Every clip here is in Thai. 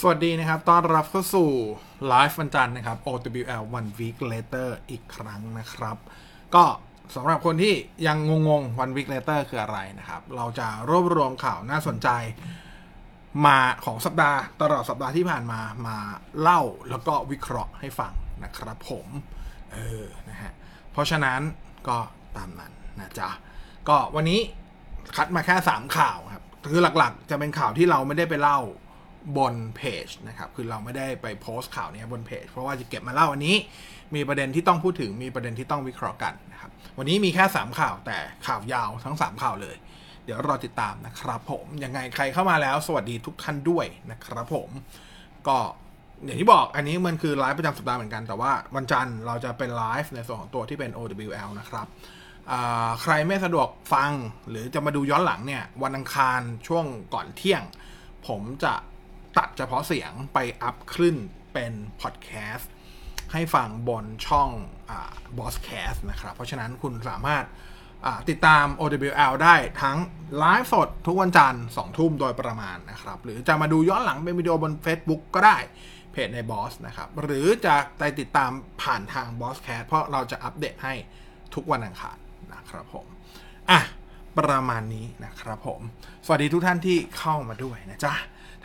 สวัสดีนะครับ ต้อนรับเข้าสู่ไลฟ์วันจันทร์นะครับ OWL One Week Later อีกครั้งนะครับ ก็สำหรับคนที่ยังงงๆ One Week Later คืออะไรนะครับ เราจะรวบรวมข่าวน่าสนใจมาของสัปดาห์ ตลอดสัปดาห์ที่ผ่านมามาเล่าแล้วก็วิเคราะห์ให้ฟังนะครับผมเออนะฮะเพราะฉะนั้นก็ตามนั้นนะจ๊ะ ก็วันนี้คัดมาแค่ 3 ข่าวครับ คือหลักๆ จะเป็นข่าวที่เราไม่ได้ไปเล่า บนเพจนะครับ คือเราไม่ได้ไปโพสต์ข่าวนี้บนเพจ เพราะว่าจะเก็บมาเล่าวันนี้ มีประเด็นที่ต้องพูดถึง มีประเด็นที่ต้องวิเคราะห์กันนะครับ วันนี้มีแค่ 3 ข่าวแต่ข่าวยาวทั้ง 3 ข่าวเลย เดี๋ยวรอติดตามนะครับ ผม ยังไงใครเข้ามาแล้ว สวัสดีทุกท่านด้วยนะครับผม ก็อย่างที่บอกอันนี้มันคือไลฟ์ประจำสัปดาห์เหมือนกัน แต่ว่าวันจันทร์เราจะเป็นไลฟ์ในส่วนของตัวที่เป็น OWL นะครับใครไม่สะดวกฟังหรือจะมาดูย้อนหลังเนี่ยวันอังคารช่วงก่อนเที่ยง ผมจะ ตัดเฉพาะเสียงไปอัพขึ้นเป็นพอดแคสต์ให้ฟังบนช่องบอ่า Bosscast นะครับ เพราะฉะนั้นคุณสามารถติดตาม OWL ได้ทั้งไลฟ์สดทุกวันจันทร์2ทุ่มโดยประมาณนะครับ หรือจะมาดูย้อนหลังเป็นวิดีโอบน Facebook ก็ได้เพจใน Boss นะครับ หรือจะไปติดตามผ่านทาง Bosscast เพราะเราจะอัปเดตให้ทุกวันอังคารนะครับผมอะประมาณนี้นะครับผม สวัสดีทุกท่านที่เข้ามาด้วยนะจ๊ะ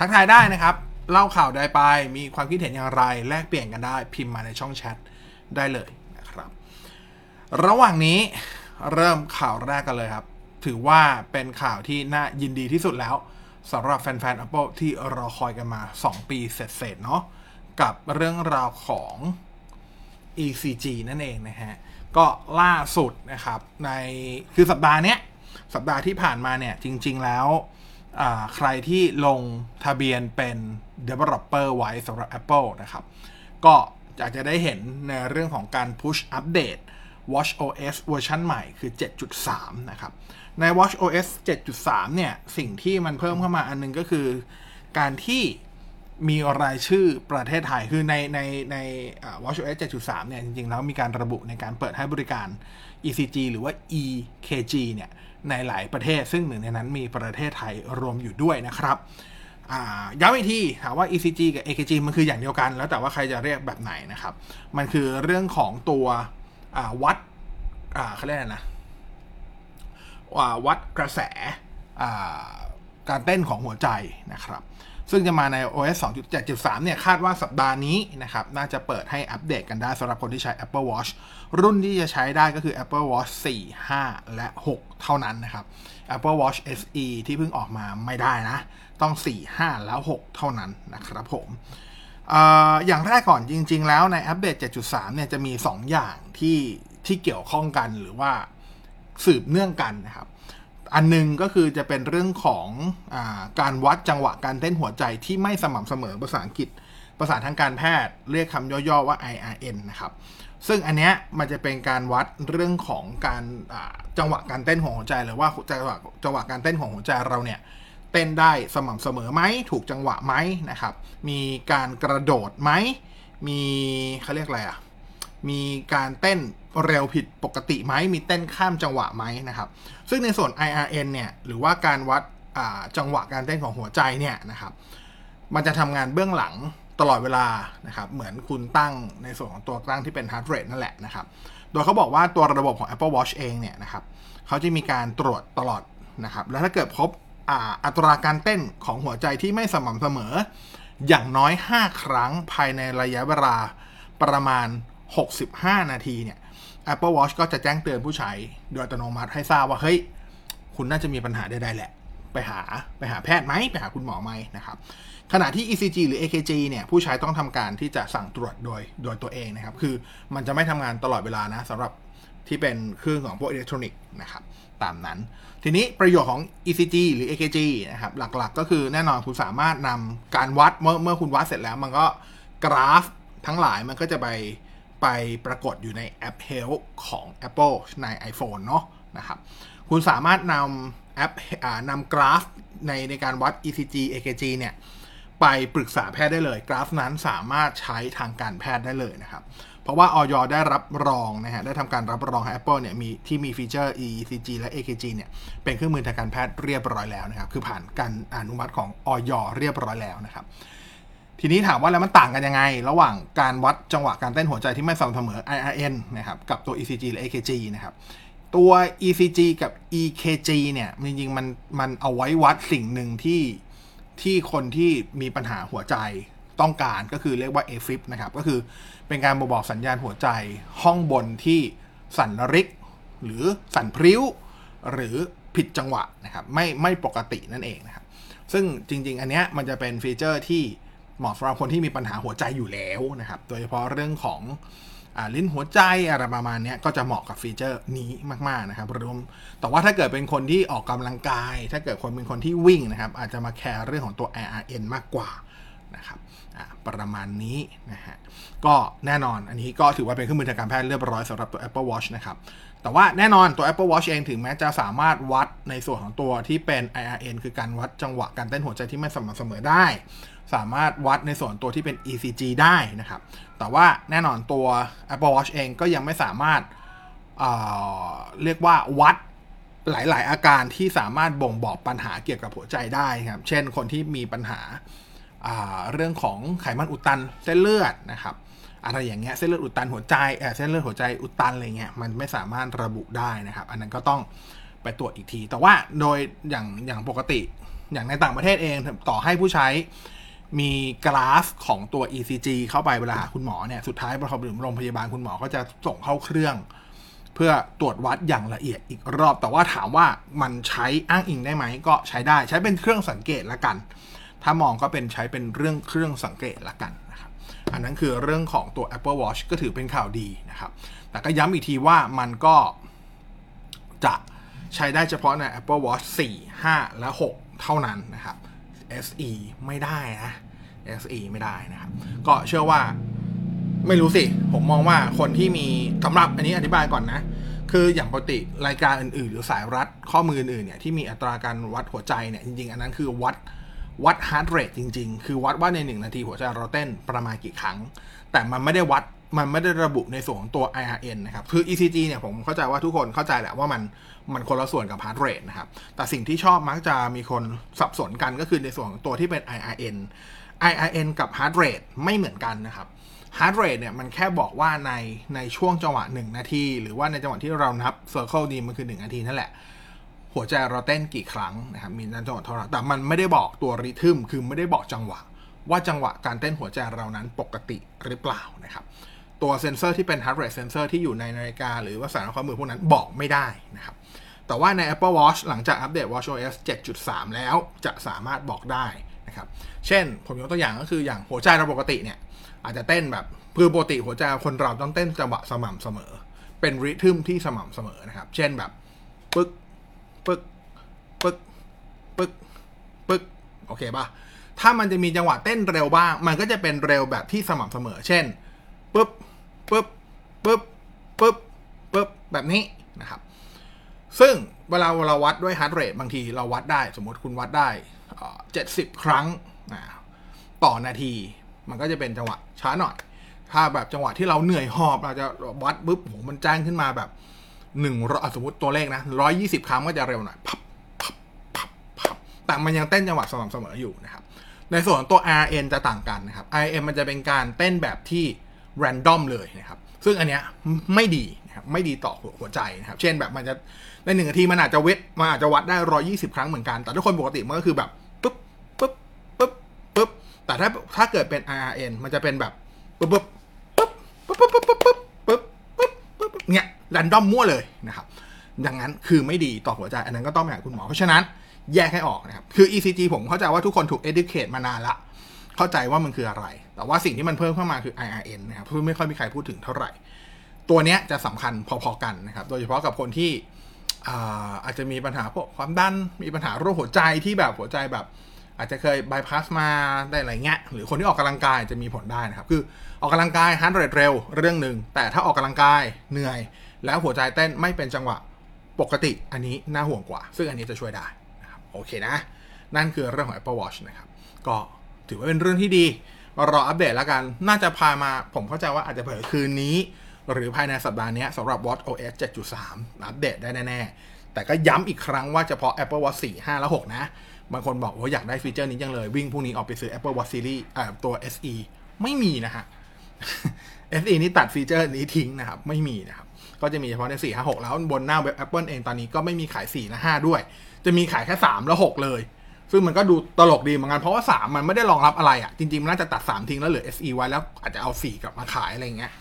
ทักทายได้นะครับ เล่าข่าวใดไป มีความคิดเห็นอย่างไร แลกเปลี่ยนกันได้ พิมพ์มาในช่องแชทได้เลยนะครับ ระหว่างนี้เริ่มข่าวแรกกันเลยครับ ถือว่าเป็นข่าวที่น่ายินดีที่สุดแล้วสำหรับแฟนๆ Apple ที่รอคอยกันมา 2 ปีเสร็จๆเนาะกับเรื่องราวของ ECG นั่นเองนะฮะ ก็ล่าสุดนะครับในคือสัปดาห์เนี้ย สัปดาห์ที่ผ่านมาเนี่ย จริง ๆ แล้ว ใครที่ลงทะเบียนเป็น developer ไว้สำหรับ Apple นะครับ ก็อยากจะได้เห็นในเรื่องของการ push อัปเดต Watch OS เวอร์ชันใหม่คือ 7.3 นะครับ ใน Watch OS 7.3 เนี่ย สิ่งที่มันเพิ่มเข้ามาอันนึงก็คือ การที่มีรายชื่อประเทศไทย คือในในในอ่า WatchOS 7.3 เนี่ย จริง ๆ แล้วมีการระบุในการเปิดให้บริการ ECG หรือว่า EKG เนี่ย ในหลายประเทศ ซึ่งหนึ่งในนั้นมีประเทศไทยรวมอยู่ด้วยนะครับย้ำอีกทีถามว่า ECG กับ EKG มันคืออย่างเดียวกัน แล้วแต่ว่าใครจะเรียกแบบไหนนะครับ มันคือเรื่องของตัววัดเขาเรียกอะไรนะวัดกระแสการเต้นของหัวใจนะครับ ซึ่งจะมาใน OS 2.7.3 เนี่ย คาดว่าสัปดาห์นี้นะครับ น่าจะเปิดให้อัปเดตกันได้สำหรับคนที่ใช้ Apple Watch รุ่นที่จะใช้ได้ก็คือ Apple Watch 4 5 และ 6 เท่านั้นนะครับ Apple Watch SE ที่เพิ่งออกมาไม่ได้นะ ต้อง 4 5 แล้ว 6 เท่านั้นนะครับผมเอ่ออย่างแรกก่อนจริง ๆ แล้วในอัปเดต 7.3 เนี่ยจะมี 2 อย่างที่ที่เกี่ยวข้องกันหรือว่าสืบเนื่องกันนะครับ อันหนึงก็คือจะเป็นเรื่องของอการวัดจังหวะการเต้นหัวใจที่ไม่สม่ำเสมอภาษาอังกฤษภาษาทางการแพทย์เรียกคำย่อๆว่า IRN นะครับ ซึ่งอันเนี้ยมันจะเป็นการวัดเรื่องของการจังหวะการเต้นของหัวใจหรือว่าจังหวะจังหวะการเต้นของหัวใจเราเนี่ยเต้นได้สม่ำเสมอไหมถูกจังหวะไหมนะครับ มีการกระโดดไหมมีเขาเรียกอะไรอะมีการเต้น เร็วผิดปกติไหมมีเต้นข้ามจังหวะไหมนะครับ ซึ่งในส่วน IRN เนี่ยหรือว่าการวัดจังหวะการเต้นของหัวใจเนี่ยนะครับมันจะทำงานเบื้องหลังตลอดเวลานะครับเหมือนคุณตั้งในส่วนของตัวตั้งที่เป็น heart rate นั่นแหละนะครับ โดยเขาบอกว่าตัวระบบของ Apple Watch เองเนี่ยนะครับเขาจะมีการตรวจตลอดนะครับ แล้วถ้าเกิดพบอ,อัตราการเต้นของหัวใจที่ไม่สม่ำเสมอ อย่างน้อย 5 ครั้งภายในระยะเวลาประมาณ 65 นาทีเนี่ย Apple Watch ก็จะแจ้งเตือนผู้ใช้โดยอัตโนมัติให้ทราบว่า เฮ้ย คุณน่าจะมีปัญหาใดๆแหละ ไปหาไปหาแพทย์ไหม ไปหาคุณหมอไหมนะครับ ขณะที่ ECG หรือ AKG เนี่ย ผู้ใช้ต้องทำการที่จะสั่งตรวจโดยโดยตัวเองนะครับ คือมันจะไม่ทำงานตลอดเวลานะสำหรับที่เป็นเครื่องของพวกอิเล็กทรอนิกส์นะครับ ตามนั้น ทีนี้ประโยชน์ของ ECG หรือ AKG นะครับ หลักๆ ก็คือแน่นอนคุณสามารถนำการวัดเมื่อเมื่อคุณวัดเสร็จแล้ว มันก็กราฟทั้งหลายมันก็จะไป ไปปรากฏอยู่ในแอป Health ของ Apple ใน iPhone เนาะนะครับ คุณสามารถนำแอปอนำกราฟในในการวัด ECG AKG เนี่ยไปปรึกษาแพทย์ได้เลย กราฟนั้นสามารถใช้ทางการแพทย์ได้เลยนะครับ เพราะว่าออยได้รับรองนะฮะได้ทำการรับรองให้ Apple เนี่ยมีที่มีฟีเจอร์ ECG และ AKG เนี่ยเป็นเครื่องมือทางการแพทย์เรียบร้อยแล้วนะครับ คือผ่านการอนุมัติของออยเรียบร้อยแล้วนะครับ ทีนี้ถามว่าแล้วมันต่างกันยังไง ระหว่างการวัดจังหวะการเต้นหัวใจที่ไม่สม่ำเสมอ IRN นะครับกับตัว ECG หรือ AKG นะครับตัว ECG กับ EKG เนี่ยจริงๆมันมันเอาไว้วัดสิ่งหนึ่งที่ที่คนที่มีปัญหาหัวใจต้องการก็คือเรียกว่า AFib นะครับก็คือเป็นการบบอกสัญญาณหัวใจห้องบนที่สั่นระริก หรือสั่นพลิ้ว หรือผิดจังหวะนะครับไม่ไม่ปกตินั่นเองนะครับซึ่งจริง ๆ อันเนี้ยมันจะเป็น feature ที่ เหมาะสำหรับคนที่มีปัญหาหัวใจอยู่แล้วนะครับ โดยเฉพาะเรื่องของลิ้นหัวใจอะไรประมาณนี้ก็จะเหมาะกับ feature นี้มาก ๆ นะครับรวมแต่ว่าถ้าเกิดเป็นคนที่ออกกำลังกาย ถ้าเกิดคนเป็นคนที่วิ่งนะครับ อาจจะมา care เรื่องของตัว IRN มากกว่านะครับประมาณนี้นะฮะก็แน่นอนอันนี้ก็ถือว่าเป็นเครื่องมือทางการแพทย์เรียบร้อยสำหรับตัว Apple Watch นะครับ แต่ว่าแน่นอนตัว Apple Watch เองถึงแม้จะสามารถวัดในส่วนของตัวที่เป็น IRN คือการวัดจังหวะการเต้นหัวใจที่ไม่สม่ำเสมอได้ สามารถวัดในส่วนตัวที่เป็น ECG ได้นะครับ แต่ว่าแน่นอนตัว Apple Watch เองก็ยังไม่สามารถเเรียกว่าวัดหลาย ๆ อาการที่สามารถบ่งบอกปัญหาเกี่ยวกับหัวใจได้ครับ เช่นคนที่มีปัญหาเรื่องของไขมันอุดตันเส้นเลือดนะครับ อะไรอย่างเงี้ยเส้นเลือดอุดตันหัวใจเส้นเลือดหัวใจอุดตันอะไรเงี้ยมันไม่สามารถระบุได้นะครับ อันนั้นก็ต้องไปตรวจอีกที แต่ว่าโดยอย่างอย่างปกติอย่างในต่างประเทศเองต่อให้ผู้ใช้ มีกราฟของตัว ECG เข้าไปเวลาคุณหมอเนี่ยสุดท้ายพอไปถึงโรงพยาบาลคุณหมอก็จะส่งเข้าเครื่อง เพื่อตรวจวัดอย่างละเอียดอีกรอบ แต่ว่าถามว่ามันใช้อ้างอิงได้ไหมก็ใช้ได้ใช้เป็นเครื่องสังเกตละกัน ถ้ามองก็เป็นใช้เป็นเรื่องเครื่องสังเกตละกันนะครับอันนั้นคือเรื่องของตัว Apple Watch ก็ถือเป็นข่าวดีนะครับ แต่ก็ย้ำอีกทีว่ามันก็จะใช้ได้เฉพาะใน Apple Watch 4 5 และ 6 เท่านั้นนะครับ SE ไม่ได้นะ SE ไม่ได้นะครับ ก็เชื่อว่าไม่รู้สิ ผมมองว่าคนที่มีสำหรับอันนี้อธิบายก่อนนะ คืออย่างปกติรายการอื่นๆ หรือสายรัดข้อมืออื่นเนี่ยที่มีอัตราการวัดหัวใจเนี่ยจริงๆ อันนั้นคือวัดวัดฮาร์ดเรทจริงๆ คือวัดว่าใน 1 นาทีหัวใจเราเต้นประมาณกี่ครั้ง แต่มันไม่ได้วัดมันไม่ได้ระบุในส่วนของตัว IRN นะครับ คือ ECG เนี่ยผมเข้าใจว่าทุกคนเข้าใจแหละว่ามัน มันคนละส่วนกับ heart rate นะครับ แต่สิ่งที่ชอบมักจะมีคนสับสนกันก็คือในส่วนของตัวที่เป็น IRN IRN กับ heart rate ไม่เหมือนกันนะครับ heart rate เนี่ยมันแค่บอกว่าในในช่วงจังหวะ 1 นาที หรือว่าในจังหวะที่เรานับ circle ดีมันคือ 1 นาทีนั่นแหละ หัวใจเราเต้นกี่ครั้งนะครับมีนจังหวะเท่าไหร่แต่มันไม่ได้บอกตัวริทึมคือไม่ได้บอกจังหวะ ว่าจังหวะการเต้นหัวใจเรานั้นปกติหรือเปล่านะครับตัวเซนเซอร์ที่เป็น heart rate sensor ที่อยู่ในนาฬิกาหรือว่าสารข้อมือพวกนั้นบอกไม่ได้นะครับ แต่ว่าใน Apple Watch หลังจากอัปเดต watchOS 7.3 แล้วจะสามารถบอกได้นะครับ เช่นผมยกตัวอย่างก็คืออย่างหัวใจเราปกติเนี่ย อาจจะเต้นแบบคือปกติหัวใจคนเราต้องเต้นจังหวะสม่ำเสมอ เป็นริทึมที่สม่ำเสมอนะครับ เช่นแบบปึ๊กปึ๊กปึ๊กปึ๊กปึ๊กโอเคป่ะถ้ามันจะมีจังหวะเต้นเร็วบ้าง มันก็จะเป็นเร็วแบบที่สม่ำเสมอ เช่นปึ๊บปึ๊บปึ๊บปึ๊บปึ๊บแบบนี้นะครับ ซึ่งเวลาเราวัดด้วยฮาร์ดเรทบางทีเราวัดได้สมมติคุณวัดได้เจ็ดสิบครั้งต่อนาที มันก็จะเป็นจังหวะช้าหน่อย ถ้าแบบจังหวะที่เราเหนื่อยหอบเราจะวัดปุ๊บโหมันแจ้งขึ้นมาแบบหนึ่งสมมติตัวเลขนะร้อยยี่สิบครั้งก็จะเร็วหน่อยพับพับพับพับแต่มันยังเต้นจังหวะสม่ำเสมออยู่นะครับ ในส่วนตัว RN จะต่างกันนะครับ RN มันจะเป็นการเต้นแบบที่ random เลยนะครับ ซึ่งอันเนี้ยไม่ดีนะครับไม่ดีต่อหัวใจนะครับ เช่นแบบมันจะ ในหนึ่งนาทีมันอาจจะเวทมันอาจจะวัดได้ร้อยี่สิบครั้งเหมือนกัน แต่ทุกคนปกติมันก็คือแบบปุ๊บปุ๊บปุ๊บปุ๊บแต่ถ้าถ้าเกิดเป็น RN มันจะเป็นแบบปุ๊บปุ๊บปุ๊บปุ๊บปุ๊บปุ๊บปุ๊บปุ๊บปุ๊บปุ๊บเนี่ยแรนดอมมั่วเลยนะครับดังนั้นคือไม่ดีต่อหัวใจ อันนั้นก็ต้องไปหาคุณหมอ เพราะฉะนั้นแยกให้ออกนะครับ คือ ECG ผมเข้าใจว่าทุกคนถูก educate มานานละ เข้าใจว่ามันคืออะไร แต่ว่าสิ่งที่มันเพิ่มเข้ามาคือ IRN นะครับเพื่อไม่ค่อยมีใครพูดถึงเท่าไหร่ ตัวนี้จะสำคัญพอๆกันนะครับ โดยเฉพาะกับคนที่ อาจจะมีปัญหาพวกความดันมีปัญหาโรคหัวใจที่แบบหัวใจแบบ อาจจะเคยบายพาสมาได้อะไรเงี้ยหรือคนที่ออกกำลังกายจะมีผลได้นะครับ คือออกกำลังกาย heart rate เร็วเรื่องหนึ่งแต่ถ้าออกกำลังกายเหนื่อย แล้วหัวใจเต้นไม่เป็นจังหวะปกติอันนี้น่าห่วงกว่า ซึ่งอันนี้จะช่วยได้นะครับโอเคนะ นั่นคือเรื่องของ Apple Watch นะครับ ก็ถือว่าเป็นเรื่องที่ดีรออัปเดตแล้วกัน น่าจะพามาผมเข้าใจว่าอาจจะเผยคืนนี้ หรือภายในสัปดาห์นี้สำหรับ Watch OS 7.3 อัปเดตได้แน่ๆ แต่ก็ย้ำอีกครั้งว่าเฉพาะ Apple Watch 4 5 และ 6 นะ บางคนบอกว่าอยากได้ฟีเจอร์นี้จังเลย วิ่งพรุ่งนี้ออกไปซื้อ Apple Watch Series ตัว SE ไม่มีนะฮะ SE นี่ตัดฟีเจอร์นี้ทิ้งนะครับ ไม่มีนะครับ ก็จะมีเฉพาะใน 4 5 6 แล้วบนหน้าเว็บ Apple เองตอนนี้ก็ไม่มีขาย 4 และ 5 ด้วย จะมีขายแค่ 3 และ 6 เลยซึ่งมันก็ดูตลกดีเหมือนกันเพราะว่า 3 มันไม่ได้รองรับอะไรอ่ะ จริงๆ มันน่าจะตัด 3 ทิ้งแล้วเหลือ SE ไว้แล้วอาจจะเอา 4 กลับมาขายอะไรเงี้ย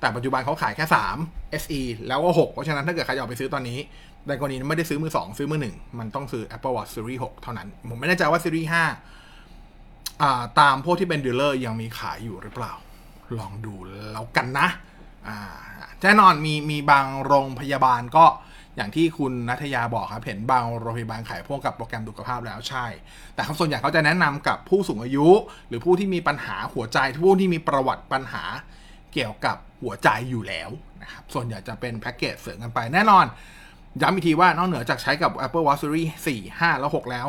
แต่ปัจจุบันเขาขายแค่ 3 SE แล้วก็ 6 เพราะฉะนั้นถ้าเกิดใครจะเอาไปซื้อตอนนี้ในกรณีไม่ได้ซื้อมือ 2 ซื้อมือ 1 มันต้องซื้อ Apple Watch Series 6 เท่านั้น ผมไม่แน่ใจว่า Series 5าตามพวกที่เป็นดีลเลอร์ยังมีขายอยู่หรือเปล่า ลองดูแล้วกันนะแน่นอนมีมีบางโรงพยาบาลก็อย่างที่คุณนัทยาบอกครับ เห็นบางโรงพยาบาลขายพวกกับโปรแกรมสุขภาพแล้วใช่ แต่เขาส่วนใหญ่เขาจะแนะนำกับผู้สูงอายุ หรือผู้ที่มีปัญหาหัวใจผู้ที่มีประวัติปัญหา เกี่ยวกับหัวใจอยู่แล้วนะครับ ส่วนใหญ่จะเป็นแพ็กเกจเสริมกันไปแน่นอน ย้ำอีกทีว่านอกเหนือจากใช้กับ Apple Watch Series 4 5 แล้ว6แล้ว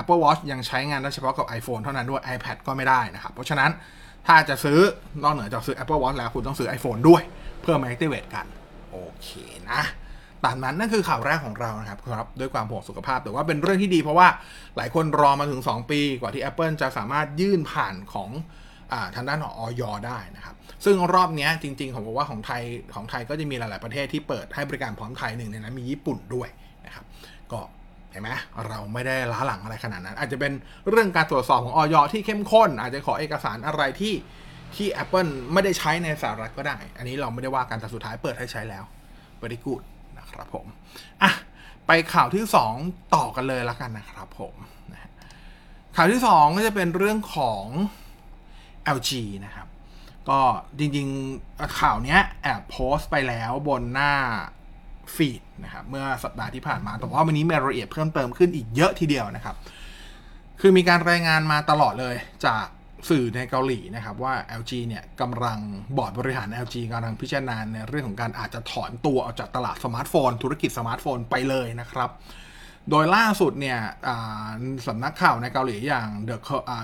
Apple Watch ยังใช้งานได้เฉพาะกับ iPhone เท่านั้นด้วย iPad ก็ไม่ได้นะครับ เพราะฉะนั้นถ้าจะซื้อนอกเหนือจากซื้อ Apple Watch แล้วคุณต้องซื้อ iPhone ด้วย เพื่อมา activate กัน โอเคนะตามนั้นนั่นคือข่าวแรกของเรานะครับครับด้วยความห่วงสุขภาพ แต่ว่าเป็นเรื่องที่ดีเพราะว่าหลายคนรอมาถึง 2 ปีกว่าที่ Apple จะสามารถยื่นผ่านของ ทางด้านของออยได้นะครับ ซึ่งรอบนี้จริงๆผมบอกว่าของไทยของไทยก็จะมีหลาย ๆประเทศที่เปิดให้บริการพร้อมไทยหนึ่งในนั้นมีญี่ปุ่นด้วยนะครับ ก็เห็นไหมเราไม่ได้ล้าหลังอะไรขนาดนั้น อาจจะเป็นเรื่องการตรวจสอบของออยที่เข้มข้น อาจจะขอเอกสารอะไรที่ที่ Apple ไม่ได้ใช้ในสหรัฐก็ได้ อันนี้เราไม่ได้ว่ากันแต่สุดท้ายเปิดให้ใช้แล้ว very good นะครับผมอะไปข่าวที่ 2 ต่อกันเลยละกันนะครับผมข่าวที่ 2 ก็จะเป็นเรื่องของ LG นะครับ ก็จริงๆข่าวนี้แอบโพสต์ไปแล้วบนหน้าฟีดนะครับเมื่อสัปดาห์ที่ผ่านมา แต่ว่าวันนี้มีรายละเอียดเพิ่มเติมขึ้นอีกเยอะทีเดียวนะครับ คือมีการรายงานมาตลอดเลยจากสื่อในเกาหลีนะครับว่า LG เนี่ยกำลังบอร์ดบริหาร LG กำลังพิจารณาในเรื่องของการอาจจะถอนตัวออกจากตลาดสมาร์ทโฟน ธุรกิจสมาร์ทโฟนไปเลยนะครับ โดยล่าสุดเนี่ยสำนักข่าวในเกาหลีอย่าง The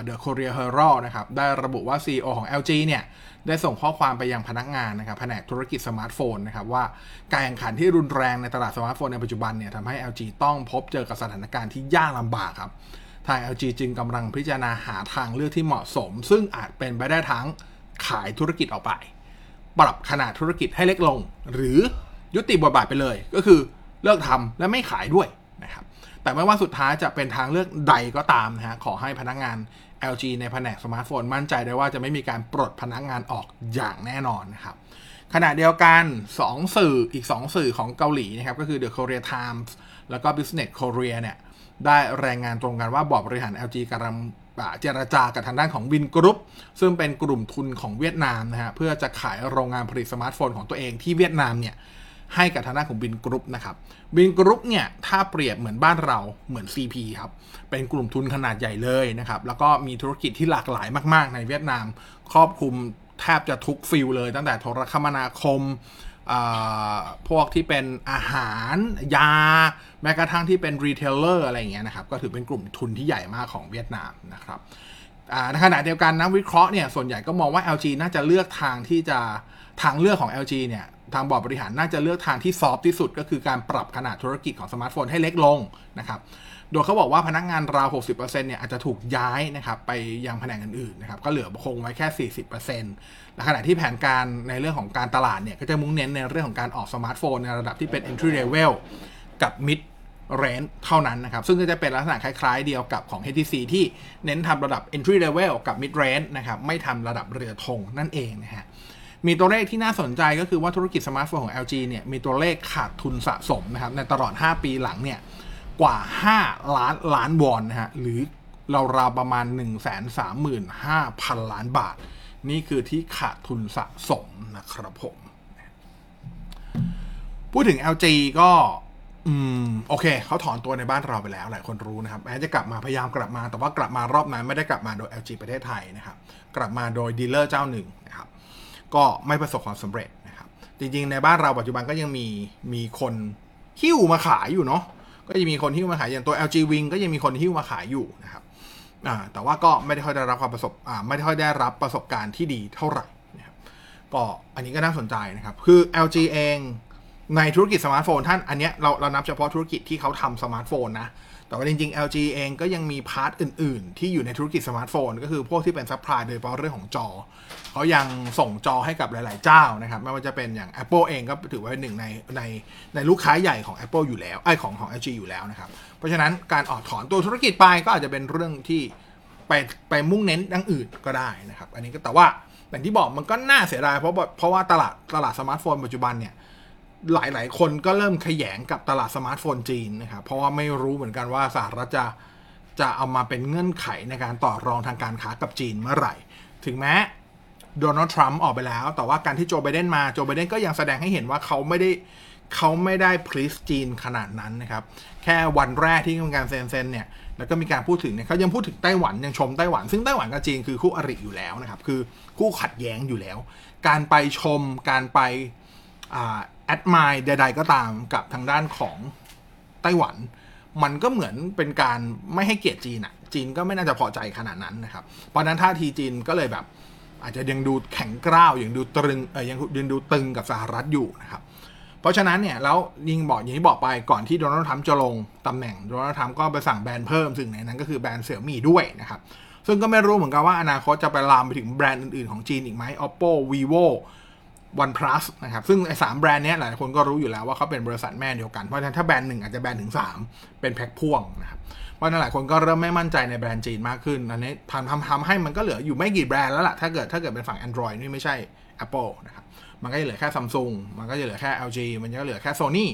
The Korea Herald นะครับ ได้ระบุว่า CEO ของ LG เนี่ย ได้ส่งข้อความไปยังพนักงานนะครับแผนกธุรกิจสมาร์ทโฟนนะครับ ว่าการแข่งขันที่รุนแรงในตลาดสมาร์ทโฟนในปัจจุบันเนี่ยทำให้ LG ต้องพบเจอกับสถานการณ์ที่ยากลำบากครับ ทาง LG จึงกำลังพิจารณาหาทางเลือกที่เหมาะสม ซึ่งอาจเป็นไปได้ทั้งขายธุรกิจออกไป ปรับขนาดธุรกิจให้เล็กลง หรือยุติบทบาทไปเลย ก็คือเลิกทำและไม่ขายด้วยนะครับ แต่ไม่ว่าสุดท้ายจะเป็นทางเลือกใดก็ตามนะฮะขอให้พนักงาน LG ในแผนกสมาร์ทโฟนมั่นใจได้ว่าจะไม่มีการปลดพนักงานออกอย่างแน่นอนนะครับขณะเดียวกัน 2 สื่ออีก 2 สื่อของเกาหลีนะครับก็คือ The Korea Times แล้วก็ Business Korea เนี่ยได้รายงานตรงกันว่าบอร์ดบริหาร LG กำลังเจรจากับทางด้านของ Vingroup ซึ่งเป็นกลุ่มทุนของเวียดนามนะฮะเพื่อจะขายโรงงานผลิตสมาร์ทโฟนของตัวเองที่เวียดนามเนี่ย ให้กับทางด้านของ Vingroup นะครับ Vingroup เนี่ยถ้าเปรียบเหมือนบ้านเราเหมือน CP ครับเป็นกลุ่มทุนขนาดใหญ่เลยนะครับแล้วก็มีธุรกิจที่หลากหลายมาก ๆ ในเวียดนาม ครอบคลุมแทบจะทุก field เลย ตั้งแต่โทรคมนาคมพวกที่เป็นอาหาร ยา แม้กระทั่งที่เป็น retailer อะไรอย่างเงี้ยนะครับ ก็ถือเป็นกลุ่มทุนที่ใหญ่มากของเวียดนามนะครับในขณะเดียวกันนักวิเคราะห์เนี่ยส่วนใหญ่ก็มองว่า LG น่าจะเลือกทางที่จะทางเลือกของ LG เนี่ย ทางบอร์ดบริหารน่าจะเลือกทางที่ soft ที่สุด ก็คือการปรับขนาดธุรกิจของสมาร์ทโฟนให้เล็กลงนะครับ โดยเขาบอกว่าพนักงานราว 60%เนี่ยอาจจะถูกย้ายนะครับไปยังแผนกอื่นๆนะครับก็เหลือคงไว้แค่ 40%และขณะที่แผนการในเรื่องของการตลาดเนี่ยก็จะมุ่งเน้นในเรื่องของการออกสมาร์ทโฟนในระดับที่เป็น entry level กับ mid range เท่านั้นนะครับ ซึ่งก็จะเป็นลักษณะคล้ายๆเดียวกับของ HTC ที่เน้นทำระดับ entry level กับ mid range นะครับ ไม่ทำระดับเรือธงนั่นเองนะฮะ มีตัวเลขที่น่าสนใจก็คือว่าธุรกิจสมาร์ทโฟนของ LG เนี่ยมีตัวเลขขาดทุนสะสมนะครับในตลอด 5 ปีหลังเนี่ยกว่า 5 ล้านล้านวอนนะฮะหรือราวๆประมาณ 135,000 ล้านบาท นี่คือที่ขาดทุนสะสมนะครับผม พูดถึง LG ก็อืมโอเคเขาถอนตัวในบ้านเราไปแล้ว หลายคนรู้นะครับแม้จะกลับมาพยายามกลับมา แต่ว่ากลับมารอบนั้นไม่ได้กลับมาโดย LG ประเทศไทยนะครับ กลับมาโดยดีลเลอร์เจ้าหนึ่งนะครับ ก็ไม่ประสบความสำเร็จนะครับจริงๆในบ้านเราปัจจุบันก็ยังมีมีคนหิ้วมาขายอยู่เนาะก็จะมีคนหิ้วมาขายอย่างตัว LG Wing ก็ยังมีคนหิ้วมาขายอยู่นะครับแต่ว่าก็ไม่ได้ค่อยได้รับความประสบไม่ได้ค่อยได้รับประสบการณ์ที่ดีเท่าไหร่นะครับก็อันนี้ก็น่าสนใจนะครับ คือ LG เองในธุรกิจสมาร์ทโฟนท่านอันเนี้ยเราเรานับเฉพาะธุรกิจที่เขาทำสมาร์ทโฟนนะแต่ว่าจริงๆ LG เองก็ยังมี part อื่น ๆ ที่อยู่ในธุรกิจสมาร์ทโฟน ก็คือพวกที่เป็น supply โดยเฉพาะเรื่องของจอ เขายังส่งจอให้กับหลาย ๆ เจ้านะครับ ไม่ว่าจะเป็นอย่าง Apple เองก็ถือว่าเป็นหนึ่งในในในลูกค้าใหญ่ของ Apple อยู่แล้วเอ้ยของของ LG อยู่แล้วนะครับ เพราะฉะนั้นการออกถอนตัวธุรกิจไปก็อาจจะเป็นเรื่องที่ไปไปมุ่งเน้นด้านอื่นก็ได้นะครับ อันนี้ก็แต่ว่าอย่างที่บอกมันก็น่าเสียดายเพราะเพราะว่าตลาดตลาดสมาร์ทโฟนปัจจุบันเนี่ยหลาย ๆ คนก็เริ่มแขยงกับตลาดสมาร์ทโฟนจีนนะครับ เพราะว่าไม่รู้เหมือนกันว่าสหรัฐจะจะเอามาเป็นเงื่อนไขในการต่อรองทางการค้ากับจีนเมื่อไหร่ ถึงแม้ โดนัลด์ทรัมป์ออกไปแล้ว แต่ว่าการที่โจไบเดนมาโจไบเดนก็ยังแสดงให้เห็นว่าเขาไม่ได้เขาไม่ได้ please จีนขนาดนั้นนะครับ แค่วันแรกที่มีการเซ็นเซ็นเนี่ยแล้วก็มีการพูดถึงเนี่ยเขายังพูดถึงไต้หวันยังชมไต้หวัน ซึ่งไต้หวันกับจีนคือคู่อริอยู่แล้วนะครับ คือคู่ขัดแย้งอยู่แล้ว การไปชมการไปแอดมายใด ๆ ก็ตามกับทางด้านของไต้หวัน มันก็เหมือนเป็นการไม่ให้เกียรติจีนอะจีนก็ไม่น่าจะพอใจขนาดนั้นนะครับ เพราะนั้นท่าทีจีนก็เลยแบบ อาจจะยังดูแข็งกร้าวยังดูตรึงเออยังยังดูตึงกับสหรัฐอยู่นะครับเพราะฉะนั้นเนี่ยแล้วยิงบอกอย่างที่บอกไปก่อนที่โดนัลด์ทรัมป์จะลงตำแหน่งโดนัลด์ทรัมป์ก็ไปสั่งแบรนด์เพิ่มซึ่งในนั้นก็คือแบรนด์เสี่ยมี่ด้วยนะครับซึ่งก็ไม่รู้เหมือนกันว่าอนาคตจะไปลามไปถึงแบรนด์อื่นๆของจีนอีกไหม oppo vivo OnePlus นะครับซึ่งไอ้สามแบรนด์นี้หลายคนก็รู้อยู่แล้วว่าเขาเป็นบริษัทแม่เดียวกัน เพราะฉะนั้นถ้าแบรนด์หนึ่งอาจจะแบรนด์ถึง 3 เป็นแพ็คพ่วงนะครับ เพราะนั้นหลายคนก็เริ่มไม่มั่นใจในแบรนด์จีนมากขึ้นอันนี้ทำทำทำให้มันก็เหลืออยู่ไม่กี่แบรนด์แล้วล่ะถ้าเกิดถ้าเกิดเป็นฝั่ง Android นี่ไม่ใช่ Apple นะครับมันก็จะเหลือแค่ Samsung มันก็จะเหลือแค่ LG มันก็เหลือแค่ Sony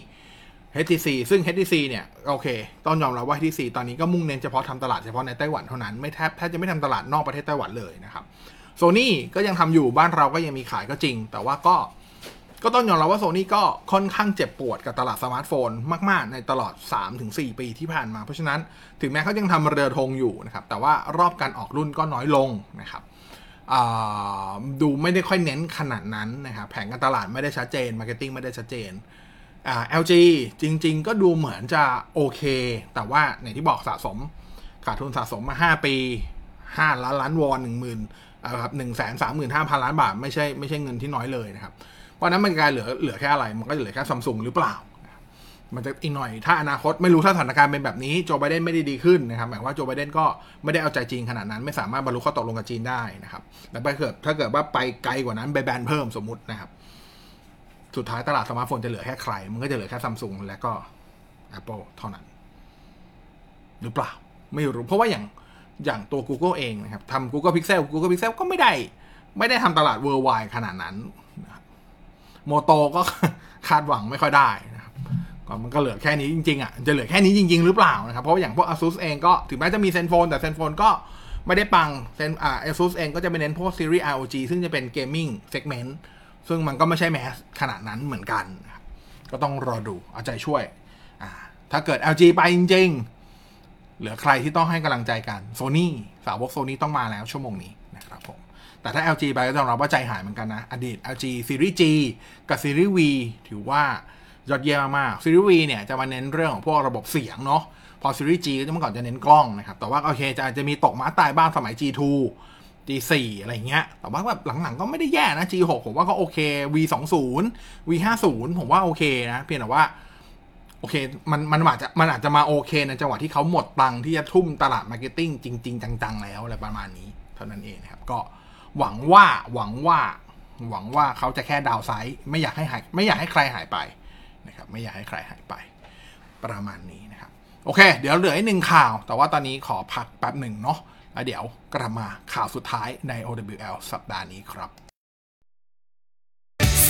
HTC ซึ่ง HTC เนี่ยโอเค ต้องยอมรับว่า HTC ตอนนี้ก็มุ่งเน้นเฉพาะทำตลาดเฉพาะในไต้หวันเท่านั้นไม่แทบแทบจะไม่ทำตลาดนอกประเทศไต้หวันเลยนะครับโซนี่ก็ยังทำอยู่บ้านเราก็ยังมีขายก็จริง แต่ว่าก็ ก็ต้องยอมรับว่าโซนี่ก็ค่อนข้างเจ็บปวดกับตลาดสมาร์ทโฟนมาก ๆ ในตลอด 3-4 ปีที่ผ่านมา เพราะฉะนั้นถึงแม้เขายังทำเรือธงอยู่นะครับ แต่ว่ารอบการออกรุ่นก็น้อยลงนะครับดูไม่ได้ค่อยเน้นขนาดนั้นนะครับ แผนการตลาดไม่ได้ชัดเจน marketing ไม่ได้ชัดเจน LG จริง ๆ ก็ดูเหมือนจะโอเค แต่ว่าอย่างที่บอกสะสมขาดทุนสะสมมา 5 ปี 5 ล้านล้านวอน1 0 0 0 0ครับหนึ่งแสนสามหมื่นห้าพันล้านบาท ไม่ใช่ไม่ใช่เงินที่น้อยเลยนะครับ เพราะนั้นมันกลายเหลือเหลือแค่อะไร มันก็จะเหลือแค่ซัมซุงหรือเปล่า มันจะอีกหน่อย ถ้าอนาคตไม่รู้ถ้าสถานการณ์เป็นแบบนี้โจไบเดนไม่ได้ดีขึ้นนะครับหมายว่าโจไบเดนก็ไม่ได้เอาใจจีนขนาดนั้น ไม่สามารถบรรลุข้อตกลงกับจีนได้นะครับแต่ถ้าเกิดถ้าเกิดว่าไปไกลกว่านั้นไปแบนเพิ่มสมมตินะครับ สุดท้ายตลาดสมาร์ทโฟนจะเหลือแค่ใคร มันก็จะเหลือแค่ซัมซุงและก็ Apple เท่านั้น หรือเปล่า ไม่รู้ เพราะว่าอย่างอย่างตัว Google เองนะครับทำ Google Pixel Google Pixel ก็ไม่ได้ ไม่ได้ทำตลาด worldwide ขนาดนั้น โมโตก็คาดหวังไม่ค่อยได้นะครับก็มันก็เหลือแค่นี้จริงๆอะจะเหลือแค่นี้จริง ๆ หรือเปล่านะครับเพราะอย่างพวก ASUS เองก็ถึงแม้จะมีเซนโฟนแต่เซนโฟนก็ไม่ได้ปังเซนอ่า ASUS เองก็จะไปเน้นพวกซีรีส์ ROG ซึ่งจะเป็น gaming segment ซึ่งมันก็ไม่ใช่ mass ขนาดนั้นเหมือนกัน ก็ต้องรอดูเอาใจช่วยอ่าถ้าเกิด LG ไปจริง ๆ เหลือใครที่ต้องให้กำลังใจกันโซนี่สาวกโซนี่ต้องมาแล้วชั่วโมงนี้ แต่ถ้า LG ไปก็ต้องรับว่าใจหายเหมือนกันนะ อดีต LG Series G กับ Series V ถือว่ายอดเยี่ยมมาก Series V เนี่ยจะมาเน้นเรื่องของพวกระบบเสียงเนาะพอ Series G ก็เมื่อก่อนจะเน้นกล้องนะครับ แต่ว่าโอเคจะจะมีตกม้าตายบ้างสมัย G2 G4 อะไรเงี้ย แต่ว่าแบบหลังๆก็ไม่ได้แย่นะ G6 ผมว่าก็โอเค V20 V50 ผมว่าโอเคนะ เพียงแต่ว่าโอเค มัน มันอาจจะ มันอาจจะมาโอเคในจังหวะที่เขาหมดตังค์ที่จะทุ่มตลาด marketing จริง ๆ จัง ๆ แล้วอะไรประมาณนี้ เท่านั้นเองนะครับ ก็ หวังว่าหวังว่า หวังว่าเขาจะแค่ดาวไซด์ไม่อยากให้หายไม่อยากให้ใครหายไปนะครับไม่อยากให้ใครหายไปประมาณนี้นะครับ โอเค เดี๋ยวเหลืออีกหนึ่งข่าว แต่ว่าตอนนี้ขอพักแป๊บหนึ่งเนาะแล้วเดี๋ยวกลับมาข่าวสุดท้ายใน OWL สัปดาห์นี้ครับ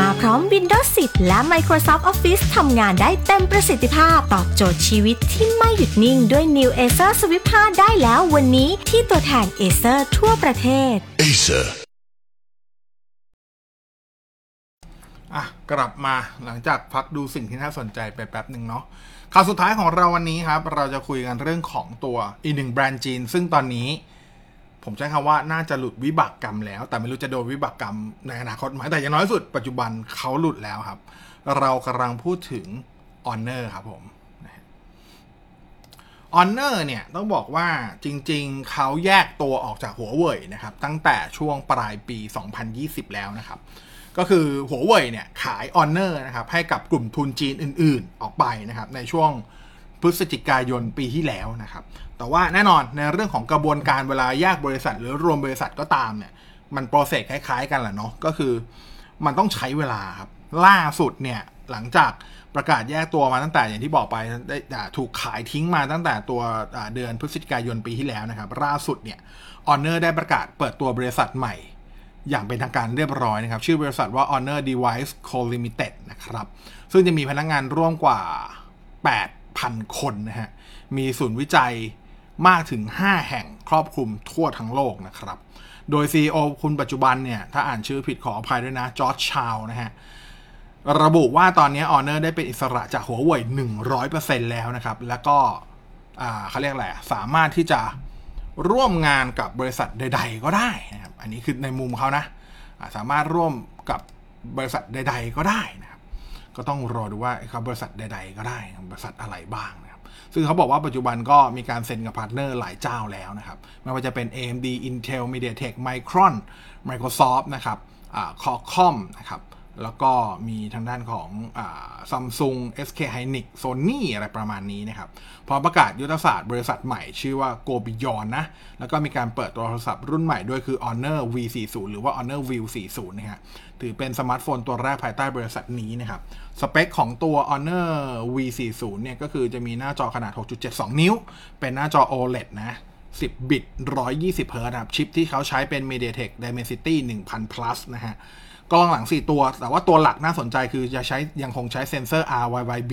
มาพร้อม Windows 10 และ Microsoft Office ทำงานได้เต็มประสิทธิภาพ ตอบโจทย์ชีวิตที่ไม่หยุดนิ่งด้วย New Acer Swift 5 ได้แล้ววันนี้ที่ตัวแทน Acer ทั่วประเทศ Acer. อะกลับมาหลังจากพักดูสิ่งที่น่าสนใจไปแป๊บหนึ่งเนาะข่าวสุดท้ายของเราวันนี้ครับ เราจะคุยกันเรื่องของตัวอีกหนึ่งแบรนด์จีน ซึ่งตอนนี้ ผมใช้คำว่าน่าจะหลุดวิบากกรรมแล้ว แต่ไม่รู้จะโดนวิบากกรรมในอนาคตไหมแต่อย่างน้อยสุดปัจจุบันเขาหลุดแล้วครับ เรากำลังพูดถึง Honor ครับผม Honor เนี่ยต้องบอกว่าจริงๆ เขาแยกตัวออกจากหัวเว่ยนะครับ ตั้งแต่ช่วงปลายปี 2020 แล้วนะครับ ก็คือหัวเว่ยเนี่ยขาย Honor นะครับให้กับกลุ่มทุนจีนอื่นๆ ออกไปนะครับในช่วง พฤศจิกายนปีที่แล้วนะครับ แต่ว่าแน่นอนในเรื่องของกระบวนการเวลาแยกบริษัท หรือรวมบริษัทก็ตามเนี่ยมันโปรเซสคล้ายๆกันแหละเนาะก็คือมันต้องใช้เวลาครับ ล่าสุดเนี่ยหลังจากประกาศแยกตัวมาตั้งแต่อย่างที่บอกไปได้ถูกขายทิ้งมาตั้งแต่ตัวเดือนพฤศจิกายนปีที่แล้วนะครับล่าสุดเนี่ยออเนอร์ได้ประกาศเปิดตัวบริษัทใหม่ อย่างเป็นทางการเรียบร้อยนะครับ ชื่อบริษัทว่า Honor Device Co Limited นะครับ ซึ่งจะมีพนักงงานร่วมกว่า 8,000 คนนะฮะ มีศูนย์วิจัยมากถึง 5 แห่งครอบคลุมทั่วทั้งโลกนะครับ โดย CEO คุณปัจจุบันเนี่ย ถ้าอ่านชื่อผิดขออภัยด้วยนะ จอร์จชาวนะฮะ ระบุว่าตอนนี้ Honor ได้เป็นอิสระจากหัวเว่ย100%แล้วนะครับ แล้วก็เขาเรียกอะไรสามารถที่จะร่วมงานกับบริษัทใด ๆ ก็ได้นะครับ อันนี้คือในมุมเขานะ สามารถร่วมกับบริษัทใด ๆ ก็ได้นะ ก็ต้องรอดูว่าครับบริษัทใด ๆ ก็ได้บริษัทอะไรบ้างนะครับซึ่งเขาบอกว่าปัจจุบันก็มีการเซ็นกับ partner หลายเจ้าแล้วนะครับไม่ว่าจะเป็น AMD Intel MediaTek Micron Microsoft นะครับ Qualcomm นะครับ แล้วก็มีทางด้านของ Samsung SK Hynix Sony อะไรประมาณนี้นะครับ พอประกาศยุทธศาสตร์บริษัทใหม่ชื่อว่า Go Beyond นะ แล้วก็มีการเปิดตัวโทรศัพท์รุ่นใหม่ด้วยคือ Honor V40 หรือว่า Honor View 40นะฮะถือเป็นสมาร์ทโฟนตัวแรกภายใต้บริษัทนี้นะครับ สเปกของตัว Honor V40 เนี่ยก็คือจะมีหน้าจอขนาด 6.72 นิ้ว เป็นหน้าจอ OLED นะ10 บิต 120 เฮิร์ตครับ ชิปที่เขาใช้เป็น MediaTek Dimensity 1000 plus นะฮะ กล้องหลัง 4 ตัว แต่ว่าตัวหลักน่าสนใจคือจะใช้ยังคงใช้เซนเซอร์ RYYB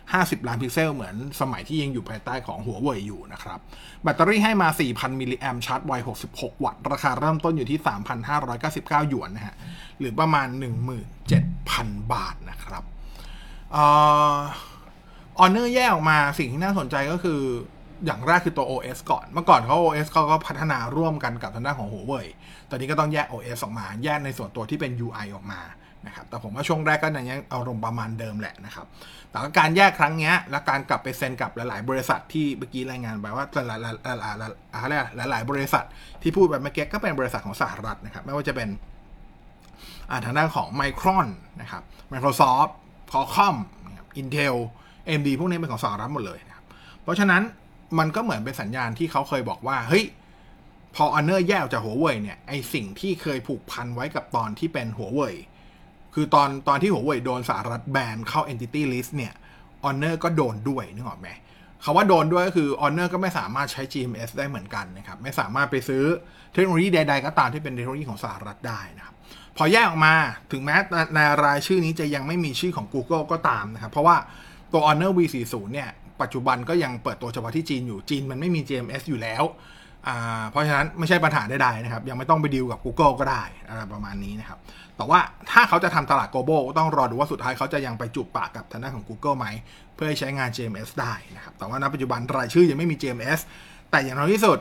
50 ล้านพิกเซลเหมือนสมัยที่ยังอยู่ภายใต้ของหัวเว่ยอยู่นะครับ แบตเตอรี่ให้มา 4,000 มิลลิแอมชาร์จไว 66 วัตต์ ราคาเริ่มต้นอยู่ที่ 3,599 หยวนนะฮะ หรือประมาณ 17,000 บาทนะครับออเนอร์แยกออกมาสิ่งที่น่าสนใจก็คืออย่างแรกคือตัว OS ก่อน เมื่อก่อนเขา OS เขาก็พัฒนาร่วมกันกับทางด้านของหัวเว่ย ตอนนี้ก็ต้องแยก OS ออกมา แยกในส่วนตัวที่เป็น UI ออกมานะครับแต่ผมว่าช่วงแรกก็ยังอารมณ์ประมาณเดิมแหละนะครับ แต่การแยกครั้งนี้และการกลับไปเซ็นกับหลาย ๆ บริษัทที่เมื่อกี้รายงานไปว่าหลายๆหลายๆหลายๆบริษัทที่พูดแบบเมื่อกี้ก็เป็นบริษัทของสหรัฐนะครับ ไม่ว่าจะเป็นทางด้านของ Micron นะครับ Microsoft Qualcomm Intel AMD พวกนี้เป็นของสหรัฐหมดเลยนะครับเพราะฉะนั้นมันก็เหมือนเป็นสัญญาณที่เขาเคยบอกว่าเฮ้ย พออนเนอร์แยกจากหัวเว่ยเนี่ยไอสิ่งที่เคยผูกพันไว้กับตอนที่เป็นหัวเว่ยคือตอนตอนที่หัวเว่ยโดนสหรัฐแบนเข้า Entity List เนี่ยHonor ก็โดนด้วยนึกออกไหมคำว่าโดนด้วยก็คือ Honor ก็ไม่สามารถใช้ GMS ได้เหมือนกันนะครับ ไม่สามารถไปซื้อเทคโนโลยีใด ๆ ก็ตามที่เป็นเทคโนโลยีของสหรัฐได้นะครับ พอแยกออกมาถึงแม้ในรายชื่อนี้จะยังไม่มีชื่อของ Google ก็ตามนะครับ เพราะว่าตัว Honor V40 เนี่ยปัจจุบันก็ยังเปิดตัวเฉพาะที่จีนอยู่จีนมันไม่มี GMS อยู่แล้ว เพราะฉะนั้นไม่ใช่ปัญหาใดๆนะครับ ยังไม่ต้องไปดีลกับ Google ก็ได้ประมาณนี้นะครับ แต่ว่าถ้าเขาจะทำตลาด global ต้องรอดูว่าสุดท้ายเขาจะยังไปจุบปากกับทางด้านของ Google ไหม เพื่อให้ใช้งาน GMS ได้นะครับ แต่ว่าณปัจจุบันรายชื่อยังไม่มี GMS แต่อย่างน้อยที่สุด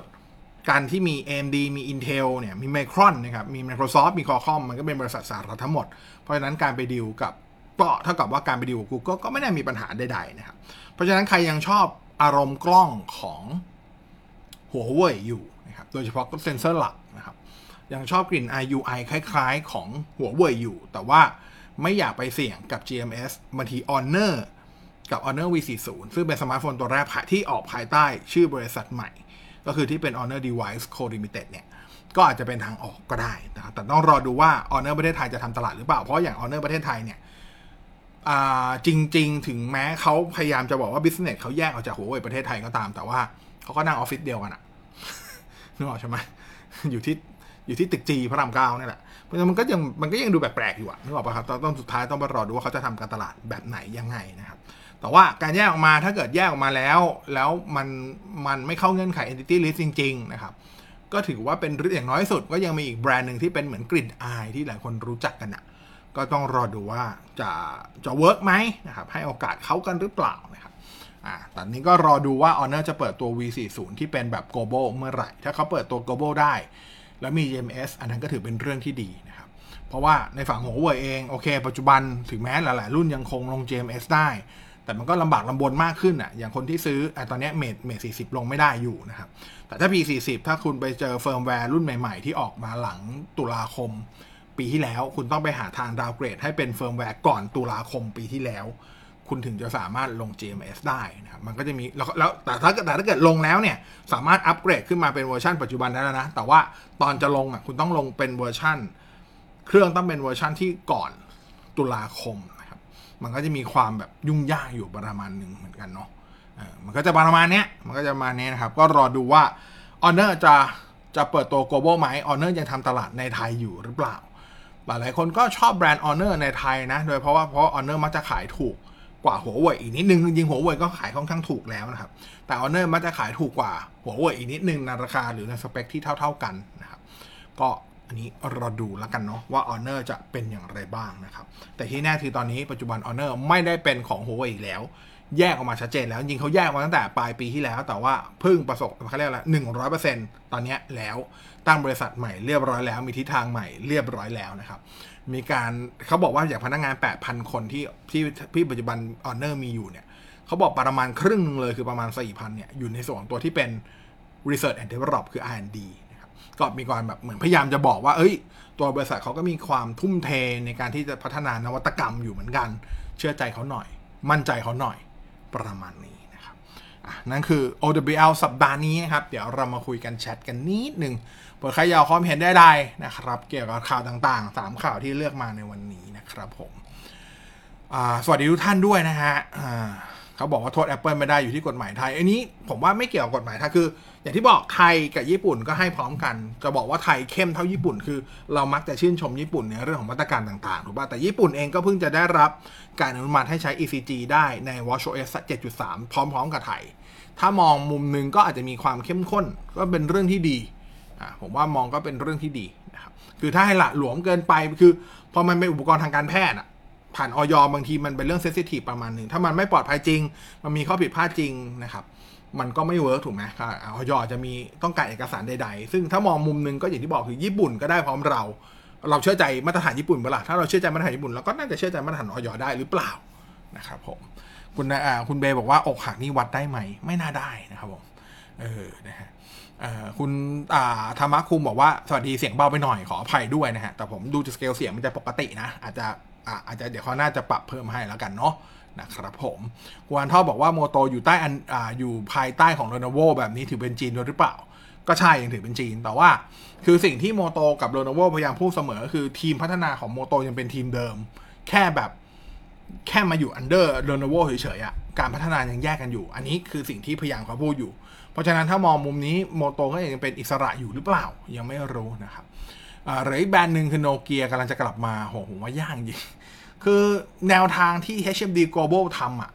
การที่มี AMD มี Intel เนี่ย มี Micron นะครับ มี Microsoft มี Qualcomm มันก็เป็นบริษัทสหรัฐทั้งหมด เพราะฉะนั้นการไปดีลกับก็เท่ากับว่าการไปดีลกับ Google ก็ไม่ได้มีปัญหาใดๆนะครับ เพราะฉะนั้นใครยังชอบอารมณ์กล้องของ หัวเว่ยอยู่นะครับโดยเฉพาะเซนเซอร์หลักนะครับยังชอบกลิ่น IUI คล้ายๆ ของหัวเว่ยอยู่ แต่ว่าไม่อยากไปเสี่ยงกับ GMS บางที Honor กับ Honor V40 ซึ่งเป็นสมาร์ทโฟนตัวแรกที่ออกภายใต้ชื่อบริษัทใหม่ ก็คือที่เป็น Honor Device Co Limited เนี่ย ก็อาจจะเป็นทางออกก็ได้นะครับแต่ต้องรอดูว่า Honor ประเทศไทยจะทำตลาดหรือเปล่า เพราะอย่าง Honor ประเทศไทยเนี่ยจริง ๆ ถึงแม้เขาพยายามจะบอกว่า business เขาแยกออกจากหัวเว่ยประเทศไทยก็ตาม แต่ว่า เขาก็นั่งออฟฟิศเดียวกันอะนึกออกใช่ไหมอยู่ที่อยู่ที่ตึก G พระรามเก้านี่แหละเพราะฉะนั้นมันก็ยังมันก็ยังดูแปลกๆอยู่อะนึกออกปะครับต้องสุดท้ายต้องไปรอดูว่าเขาจะทำการตลาดแบบไหนยังไงนะครับ แต่ว่าการแยกออกมาถ้าเกิดแยกออกมาแล้ว แล้วมันมันไม่เข้าเงื่อนไข entity list จริง ๆ นะครับ ก็ถือว่าเป็นอย่างน้อยสุดก็ยังมีอีกแบรนด์หนึ่งที่เป็นเหมือนกลิ่นอายที่หลายคนรู้จักกันอะก็ต้องรอดูว่าจะจะ work ไหมนะครับให้โอกาสเขากันหรือเปล่านะครับ อ่าตอนนี้ก็รอดูว่า Honor จะเปิดตัว V40 ที่เป็นแบบ global เมื่อไหร่ ถ้าเขาเปิดตัว global ได้ แล้วมี GMS อันนั้นก็ถือเป็นเรื่องที่ดีนะครับ เพราะว่าในฝั่งหัวเว่ยเอง โอเค ปัจจุบันถึงแม้หลาย ๆ รุ่นยังคงลง GMS ได้ แต่มันก็ลำบากลำบนมากขึ้นอะ อย่างคนที่ซื้ออตอนนี้ Mate Mate 40ลงไม่ได้อยู่นะครับ แต่ถ้า P40 ถ้าคุณไปเจอเฟิร์มแวร์รุ่นใหม่ ๆ ที่ออกมาหลังตุลาคม ปีที่แล้ว คุณต้องไปหาทาง downgrade ให้เป็นเฟิร์มแวร์ก่อนตุลาคมปีที่แล้ว คุณถึงจะสามารถลง GMS ได้นะครับมันก็จะมีแล้วแล้วแต่ถ้าแต่ถ้าเกิดลงแล้วเนี่ย สามารถอัปเกรดขึ้นมาเป็นเวอร์ชันปัจจุบันได้แล้วนะ แต่ว่าตอนจะลงอะคุณต้องลงเป็นเวอร์ชันเครื่องต้องเป็นเวอร์ชันที่ก่อนตุลาคมนะครับ มันก็จะมีความแบบยุ่งยากอยู่ประมาณหนึ่งเหมือนกันเนาะมันก็จะประมาณเนี้ยมันก็จะมาณนี้ยนะครับ ก็รอดูว่า Honor จะจะเปิดตัว global ไหม Honor ยังทำตลาดในไทยอยู่หรือเปล่า หลายคนก็ชอบแบรนด์ Honor ในไทยนะ โดยเพราะว่าเพราะ Honor มักจะขายถูก กว่าหัวเว่ยอีกนิดนึงจริงหัวเว่ยก็ขายค่อนข้างถูกแล้วนะครับ แต่ออเนอร์มักจะขายถูกกว่าหัวเว่ยอีกนิดนึงในราคาหรือในสเปคที่เท่า ๆกันนะครับ ก็อันนี้รอดูแล้วกันเนาะว่า Honor จะเป็นอย่างไรบ้างนะครับ แต่ที่แน่คือตอนนี้ปัจจุบัน Honor ไม่ได้เป็นของหัวเว่ยอีกแล้ว แยกออกมาชัดเจนแล้ว จริงเขาแยกมาตั้งแต่ปลายปีที่แล้ว แต่ว่าเพิ่งประสบเขาเรียกอะไรหนึ่งร้อยเปอร์เซ็นต์ตอนนี้แล้วตั้งบริษัทใหม่เรียบร้อยแล้ว มีทิศทางใหม่เรียบร้อยแล้วนะครับ มีการเขาบอกว่าอย่างพนักงาน8,000คนที่ที่ที่ปัจจุบันออเนอร์มีอยู่เนี่ยเขาบอกประมาณครึ่งนึงเลยคือประมาณ4,000เนี่ยอยู่ในส่วนตัวที่เป็น research and develop คือ R&D นะครับก็มีการแบบเหมือนพยายามจะบอกว่า เอ้ย ตัวบริษัทเขาก็มีความทุ่มเทในการที่จะพัฒนานวัตกรรมอยู่เหมือนกัน เชื่อใจเขาหน่อย มั่นใจเขาหน่อย ประมาณนี้นะครับนั่นคือ OWL สัปดาห์นี้นะครับ เดี๋ยวเรามาคุยกันแชทกันนิดหนึ่งเผื่อใครอยากความเห็นได้ใดนะครับ เกี่ยวกับข่าวต่างๆ 3 ข่าวที่เลือกมาในวันนี้นะครับผมสวัสดีทุกท่านด้วยนะฮะ เขาบอกว่าโทษ Apple ไม่ได้อยู่ที่กฎหมายไทย อันนี้ผมว่าไม่เกี่ยวกับกฎหมายไทยคือ อย่างที่บอกไทยกับญี่ปุ่นก็ให้พร้อมกัน จะบอกว่าไทยเข้มเท่าญี่ปุ่น คือเรามักจะชื่นชมญี่ปุ่นในเรื่องของมาตรการต่างๆถูกป่ะแต่ญี่ปุ่นเองก็เพิ่งจะได้รับการอนุมัติให้ใช้ ECG ได้ใน watchOS 7.3 พร้อมๆกับไทย ถ้ามองมุมหนึ่งก็อาจจะมีความเข้มข้นก็เป็นเรื่องที่ดีผมว่ามองก็เป็นเรื่องที่ดีนะครับคือถ้าให้ละหลวมเกินไปคือพอมันเป็นอุปกรณ์ทางการแพทย์อะ ผ่านออยบางทีมันเป็นเรื่องเซสซิทีฟประมาณหนึ่งถ้ามันไม่ปลอดภัยจริง มันมีข้อผิดพลาดจริงนะครับ มันก็ไม่ work ถูกไหมอย. จะมีต้องการเอกสารใด ๆ ซึ่งถ้ามองมุมนึงก็อย่างที่บอกคือญี่ปุ่นก็ได้พร้อมเรา เราเชื่อใจมาตรฐานญี่ปุ่นเปล่าถ้าเราเชื่อใจมาตรฐานญี่ปุ่นเราก็น่าจะเชื่อใจมาตรฐานอย. ได้หรือเปล่านะครับผมคุณอ่าคุณเบย์บอกว่าอกหักนี่วัดได้ไหม ไม่น่าได้นะครับผมเออนะฮะคุณอ่าธรรมะคุมบอกว่า สวัสดีเสียงเบาไปหน่อยขออภัยด้วยนะฮะ แต่ผมดูจากสเกลเสียงมันจะปกตินะ อาจจะ อาจจะเดี๋ยวเขาน่าจะปรับเพิ่มให้แล้วกันเนาะนะครับผมกวนท่อบอกว่า Moto อยู่ใต้อันอ่าอยู่ภายใต้ของ Lenovo แบบนี้ถือเป็นจีนด้วยหรือเปล่า ก็ใช่ยังถือเป็นจีน แต่ว่าคือสิ่งที่ Moto กับ Lenovo พยายามพูดเสมอ คือทีมพัฒนาของ Moto ยังเป็นทีมเดิม แค่แบบแค่มาอยู่ under Lenovo เฉยๆอะการพัฒนายังแยกกันอยู่ อันนี้คือสิ่งที่พยายามเขาพูดอยู่ เพราะฉะนั้นถ้ามองมุมนี้ Moto ก็ยังเป็นอิสระอยู่หรือเปล่ายังไม่รู้นะครับ หรืออีกแบรนด์หนึ่งคือโนเกียกำลังจะกลับมาโหผมว่ายากจริงคือแนวทางที่ HMD Global ทำอะ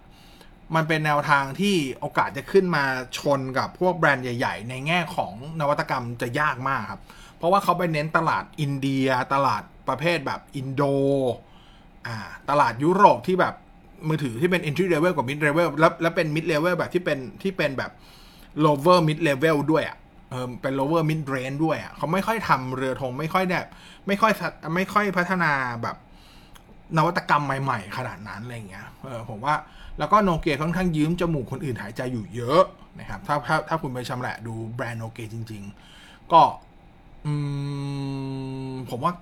มันเป็นแนวทางที่โอกาสจะขึ้นมาชนกับพวกแบรนด์ใหญ่ ๆ ในแง่ของนวัตกรรมจะยากมากครับ เพราะว่าเขาไปเน้นตลาดอินเดีย ตลาดประเภทแบบอินโดอ่าตลาดยุโรปที่แบบมือถือที่เป็น entry level กับ mid level แล้วแล้วเป็น mid level แบบที่เป็นที่เป็นแบบ lower mid level ด้วยอะ เออเป็น lower mid range ด้วยอะเขาไม่ค่อยทำเรือธงไม่ค่อยแบบไม่ค่อยไม่ค่อยพัฒนาแบบนวัตกรรมใหม่ๆ ขนาดนั้นอะไรเงี้ยเออผมว่าแล้วก็โนเกียค่อนข้างยืมจมูกคนอื่นหายใจอยู่เยอะนะครับถ้าถ้าถ้าคุณไปชำแหละดูแบรนด์โนเกียจริง ๆ ก็อืมผมว่า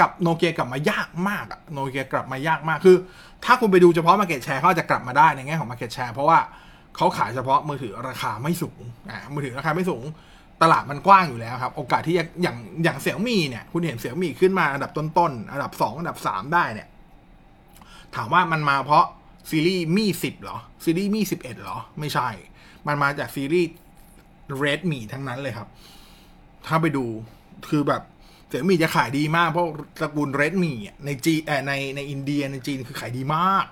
กับโนเกียกลับมายากมากอะโนเกียกลับมายากมากคือ ถ้าคุณไปดูเฉพาะมาเก็ตแชร์เขาจะกลับมาได้ในแง่ของมาเก็ตแชร์เพราะว่าเขาขายเฉพาะมือถือราคาไม่สูงอ่ามือถือราคาไม่สูง ตลาดมันกว้างอยู่แล้วครับ โอกาสที่อย่างอย่างเสี่ยมีเนี่ย คุณเห็นเสี่ยมีขึ้นมาอันดับต้นๆ อันดับสองอันดับสามได้เนี่ย ถามว่ามันมาเพราะซีรีส์มี่สิบเหรอ ซีรีส์มี่สิบเอ็ดเหรอ ไม่ใช่ มันมาจากซีรีส์เรดมีทั้งนั้นเลยครับ ถ้าไปดูคือแบบเสี่ยมีจะขายดีมากเพราะตระกูลเรดมีในจีในในอินเดียในจีนคือขายดีมาก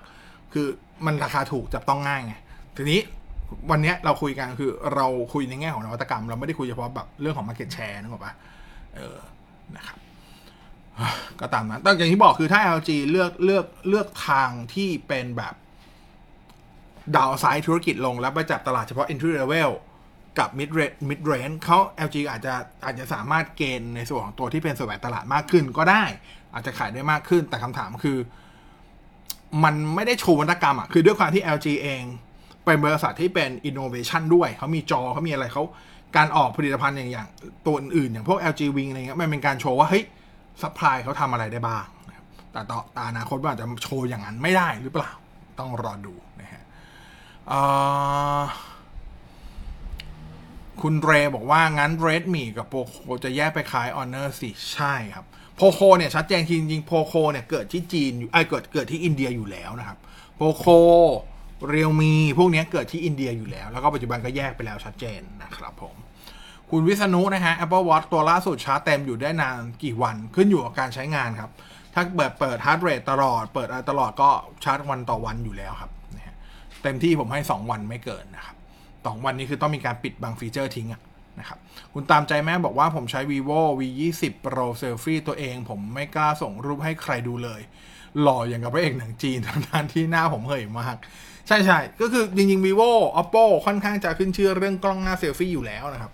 คือมันราคาถูกจับต้องง่ายไงทีนี้ วันนี้เราคุยกันคือเราคุยในแง่ของนวัตกรรม เราไม่ได้คุยเฉพาะแบบเรื่องของ Market Share นึกออกปะเออนะครับก็ตามนั้นแต่อย่างที่บอกคือถ้า LG เลือกเลือกเลือกทางที่เป็นแบบดาวไซด์ธุรกิจลงแล้วไปจับตลาดเฉพาะ entry level กับ mid range mid range เขา LG อาจจะอาจจะสามารถเกณฑ์ในส่วนของตัวที่เป็นสวายตลาดมากขึ้นก็ได้ อาจจะขายได้มากขึ้นแต่คำถามคือ มันไม่ได้โชว์นวัตกรรมอะคือด้วยความที่ LG เอง เป็นบริษัทที่เป็น innovation ด้วย เขามีจอเขามีอะไรเขาการออกผลิตภัณฑ์อย่างอย่างตัวอื่นๆ อย่างพวก LG Wing อะไรเงี้ยมันเป็นการโชว์ว่า เฮ้ยซัพพลายเขาทำอะไรได้บ้างแต่ต่อตาอนาคตว่าจะโชว์อย่างนั้นไม่ได้หรือเปล่า ต้องรอดูนะฮะคุณเรบอกว่า งั้น Redmi กับ Poco จะแยกไปขาย Honor สิใช่ครับ Poco เนี่ย ชัดเจนจริงๆ Poco เนี่ย เกิดที่จีนอยู่ไอ้เกิดเกิดที่อินเดียอยู่แล้วนะครับ Poco Realme พวกนี้เกิดที่อินเดียอยู่แล้ว แล้วก็ปัจจุบันก็แยกไปแล้วชัดเจนนะครับผม คุณวิษณุนะฮะ Apple Watch ตัวล่าสุดชาร์จเต็มอยู่ได้นานกี่วันขึ้นอยู่กับการใช้งานครับ ถ้าเปิดเปิด heart rate ตลอด เปิดอะไรตลอดก็ชาร์จวันต่อวันอยู่แล้วครับนะฮะเต็มที่ผมให้ 2 วันไม่เกินนะครับสองวันนี้คือต้องมีการปิดบางฟีเจอร์ทิ้งนะครับคุณตามใจแม่บอกว่าผมใช้ vivo v 2 0 pro selfie ตัวเอง ผมไม่กล้าส่งรูปให้ใครดูเลย หล่ออย่างกับพระเอกหนังจีนทั้งที่หน้าผมเหยมาก ใช่ใช่ก็คือจริงๆ vivo oppo ค่อนข้างจะขึ้นชื่อเรื่องกล้องหน้าเซลฟี่อยู่แล้วนะครับ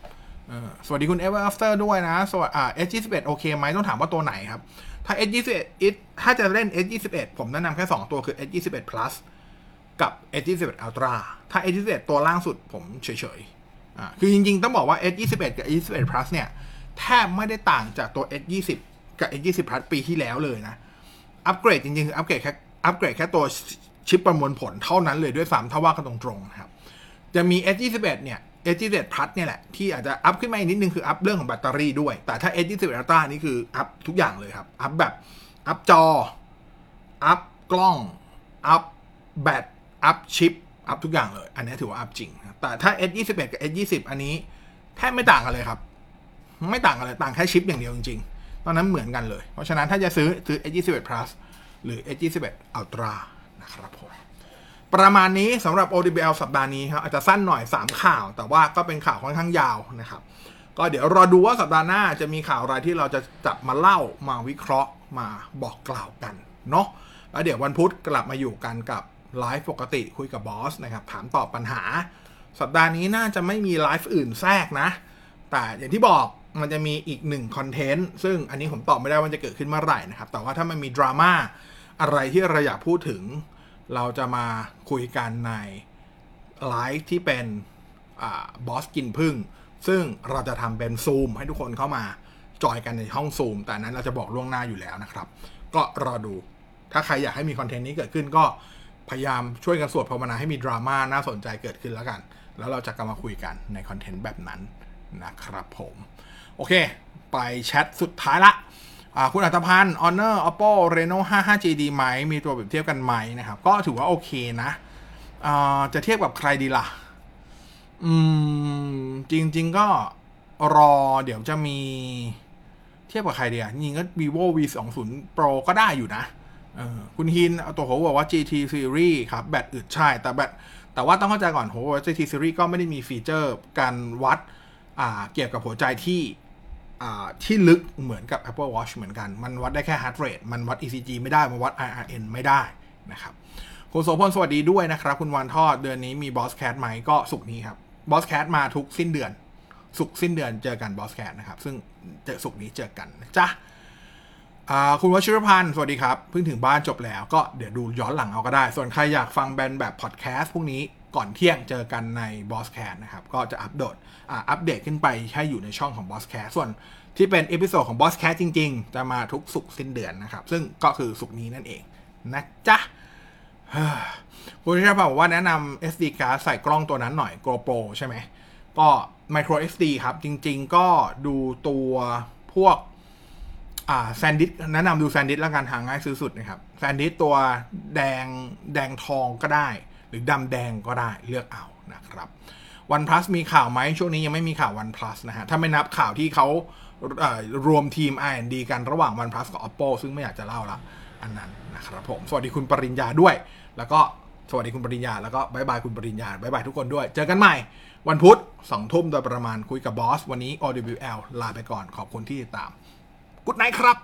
สวัสดีคุณ ever after ด้วยนะสวัสดีอ่า S21 โอเคไหมต้องถามว่าตัวไหนครับ ถ้า S21 it ถ้าจะเล่น S21 ผมแนะนำแค่ 2 ตัวคือ S21 plus กับ S21 ultra ถ้า S21 ตัวล่างสุดผมเฉยๆอ่าคือจริงๆ ต้องบอกว่า S21 กับ S21 plus เนี่ยแทบไม่ได้ต่างจากตัว S20 กับ S20 plus ปีที่แล้วเลยนะ อัปเกรดจริงๆ คืออัปเกรดแค่อัปเกรดแค่ตัว ชิปประมวลผลเท่านั้นเลยด้วยซ้ำถ้าว่ากันตรงๆนะครับ จะมี S21 เนี่ย S21 Plus เนี่ยแหละ ที่อาจจะอัพขึ้นมาอีกนิดนึงคืออัพเรื่องของแบตเตอรี่ด้วย แต่ถ้า S21 Ultra นี่คืออัพทุกอย่างเลยครับ อัพแบบอัพจอ อัพกล้อง อัพแบต อัพชิป อัพทุกอย่างเลย อันนี้ถือว่าอัพจริง แต่ถ้า S21 กับ S20 อันนี้แทบไม่ต่างกันเลยครับ ไม่ต่างกันเลย ต่างแค่ชิปอย่างเดียวจริงๆตอนนั้นเหมือนกันเลย เพราะฉะนั้นถ้าจะซื้อซื้อ S21 Plus หรือ S21 Ultra ครับผมประมาณนี้สำหรับ OWL สัปดาห์นี้ครับอาจจะสั้นหน่อย 3 ข่าว แต่ว่าก็เป็นข่าวค่อนข้างยาวนะครับ ก็เดี๋ยวรอดูว่าสัปดาห์หน้าจะมีข่าวอะไรที่เราจะจับมาเล่ามาวิเคราะห์มาบอกกล่าวกันเนาะแล้วเดี๋ยววันพุธกลับมาอยู่กันกับไลฟ์ปกติคุยกับบอสนะครับ ถามตอบปัญหา สัปดาห์นี้น่าจะไม่มีไลฟ์อื่นแทรกนะ แต่อย่างที่บอกมันจะมีอีกหนึ่งคอนเทนต์ซึ่งอันนี้ผมตอบไม่ได้ว่าจะเกิดขึ้นเมื่อไหร่นะครับแต่ว่าถ้ามันมีดราม่าอะไรที่เราอยากพูดถึง เราจะมาคุยกันในไลฟ์ที่เป็นบอสกินพึ่ง ซึ่งเราจะทำเป็นซูมให้ทุกคนเข้ามา join กันในห้องซูม แต่นั้นเราจะบอกล่วงหน้าอยู่แล้วนะครับ ก็รอดู ถ้าใครอยากให้มีคอนเทนต์นี้เกิดขึ้นก็พยายามช่วยกันสวดภาวนาให้มีดราม่าน่าสนใจเกิดขึ้นแล้วกัน แล้วเราจะกลับมาคุยกันในคอนเทนต์แบบนั้นนะครับผม โอเค ไปแชทสุดท้ายละ คุณอัตพันธ์ Honor Oppo Reno 5 5G ดีไหม มีตัวเปรียบเทียบกันไหมนะครับ ก็ถือว่าโอเคนะจะเทียบกับใครดีล่ะ อืม จริง ๆ ก็รอเดี๋ยวจะมีเทียบกับใครดีอะ จริงก็ vivo v 2 0 pro ก็ได้อยู่นะคุณฮินตัวเขาบอกว่า GT series ครับ แบตอึดใช่ แต่แบตแต่ว่าต้องเข้าใจก่อนโห GT series ก็ไม่ได้มีฟีเจอร์การวัดเกี่ยวกับหัวใจที่ ที่ลึกเหมือนกับ Apple Watch เหมือนกัน มันวัดได้แค่ heart rate มันวัด ECG ไม่ได้ มันวัด IRN ไม่ได้นะครับ คุณโสพลสวัสดีด้วยนะครับ คุณวานทอดเดือนนี้มี Boss Cat ไหมก็สุกนี้ครับ Boss Cat มาทุกสิ้นเดือน สุกสิ้นเดือนเจอกัน Boss Cat นะครับ ซึ่งเจอสุกนี้เจอกันนะจ๊ะคุณวชิรพันธ์สวัสดีครับ เพิ่งถึงบ้านจบแล้วก็เดี๋ยวดูย้อนหลังเอาก็ได้ ส่วนใครอยากฟังแบนแบบพอดแคสต์พวกนี้ ก่อนเที่ยงเจอกันใน Boss Cat นะครับ ก็จะอัปโดตอ่าอัปเดตขึ้นไปให้อยู่ในช่องของ Boss Cat ส่วนที่เป็น episode ของ Boss Cat จริง ๆ จะมาทุกศุกร์สิ้นเดือนนะครับ ซึ่งก็คือศุกร์นี้นั่นเองนะจ๊ะคุณชาพาบอกว่าแนะนำ SD card ใส่กล้องตัวนั้นหน่อย GoPro ใช่ไหม ก็ micro SD ครับ จริง ๆ ก็ดูตัวพวกอ่า SanDisk แนะนำดู SanDisk แล้วกันหาง่ายซื้อสุดนะครับ SanDisk ตัวแดงแดงทองก็ได้ หรือดำแดงก็ได้เลือกเอานะครับ OnePlus มีข่าวไหมช่วงนี้ยังไม่มีข่าว OnePlus นะฮะ ถ้าไม่นับข่าวที่เขาเอ่อรวมทีม R&D กันระหว่าง OnePlus กับ Oppo ซึ่งไม่อยากจะเล่าละอันนั้นนะครับผม สวัสดีคุณปริญญาด้วย แล้วก็สวัสดีคุณปริญญา แล้วก็ bye bye คุณปริญญา bye bye ทุกคนด้วย เจอกันใหม่ วันพุธสองทุ่มโดยประมาณคุยกับบอส วันนี้ OWL ลาไปก่อนขอบคุณที่ติดตามกุดไนครับ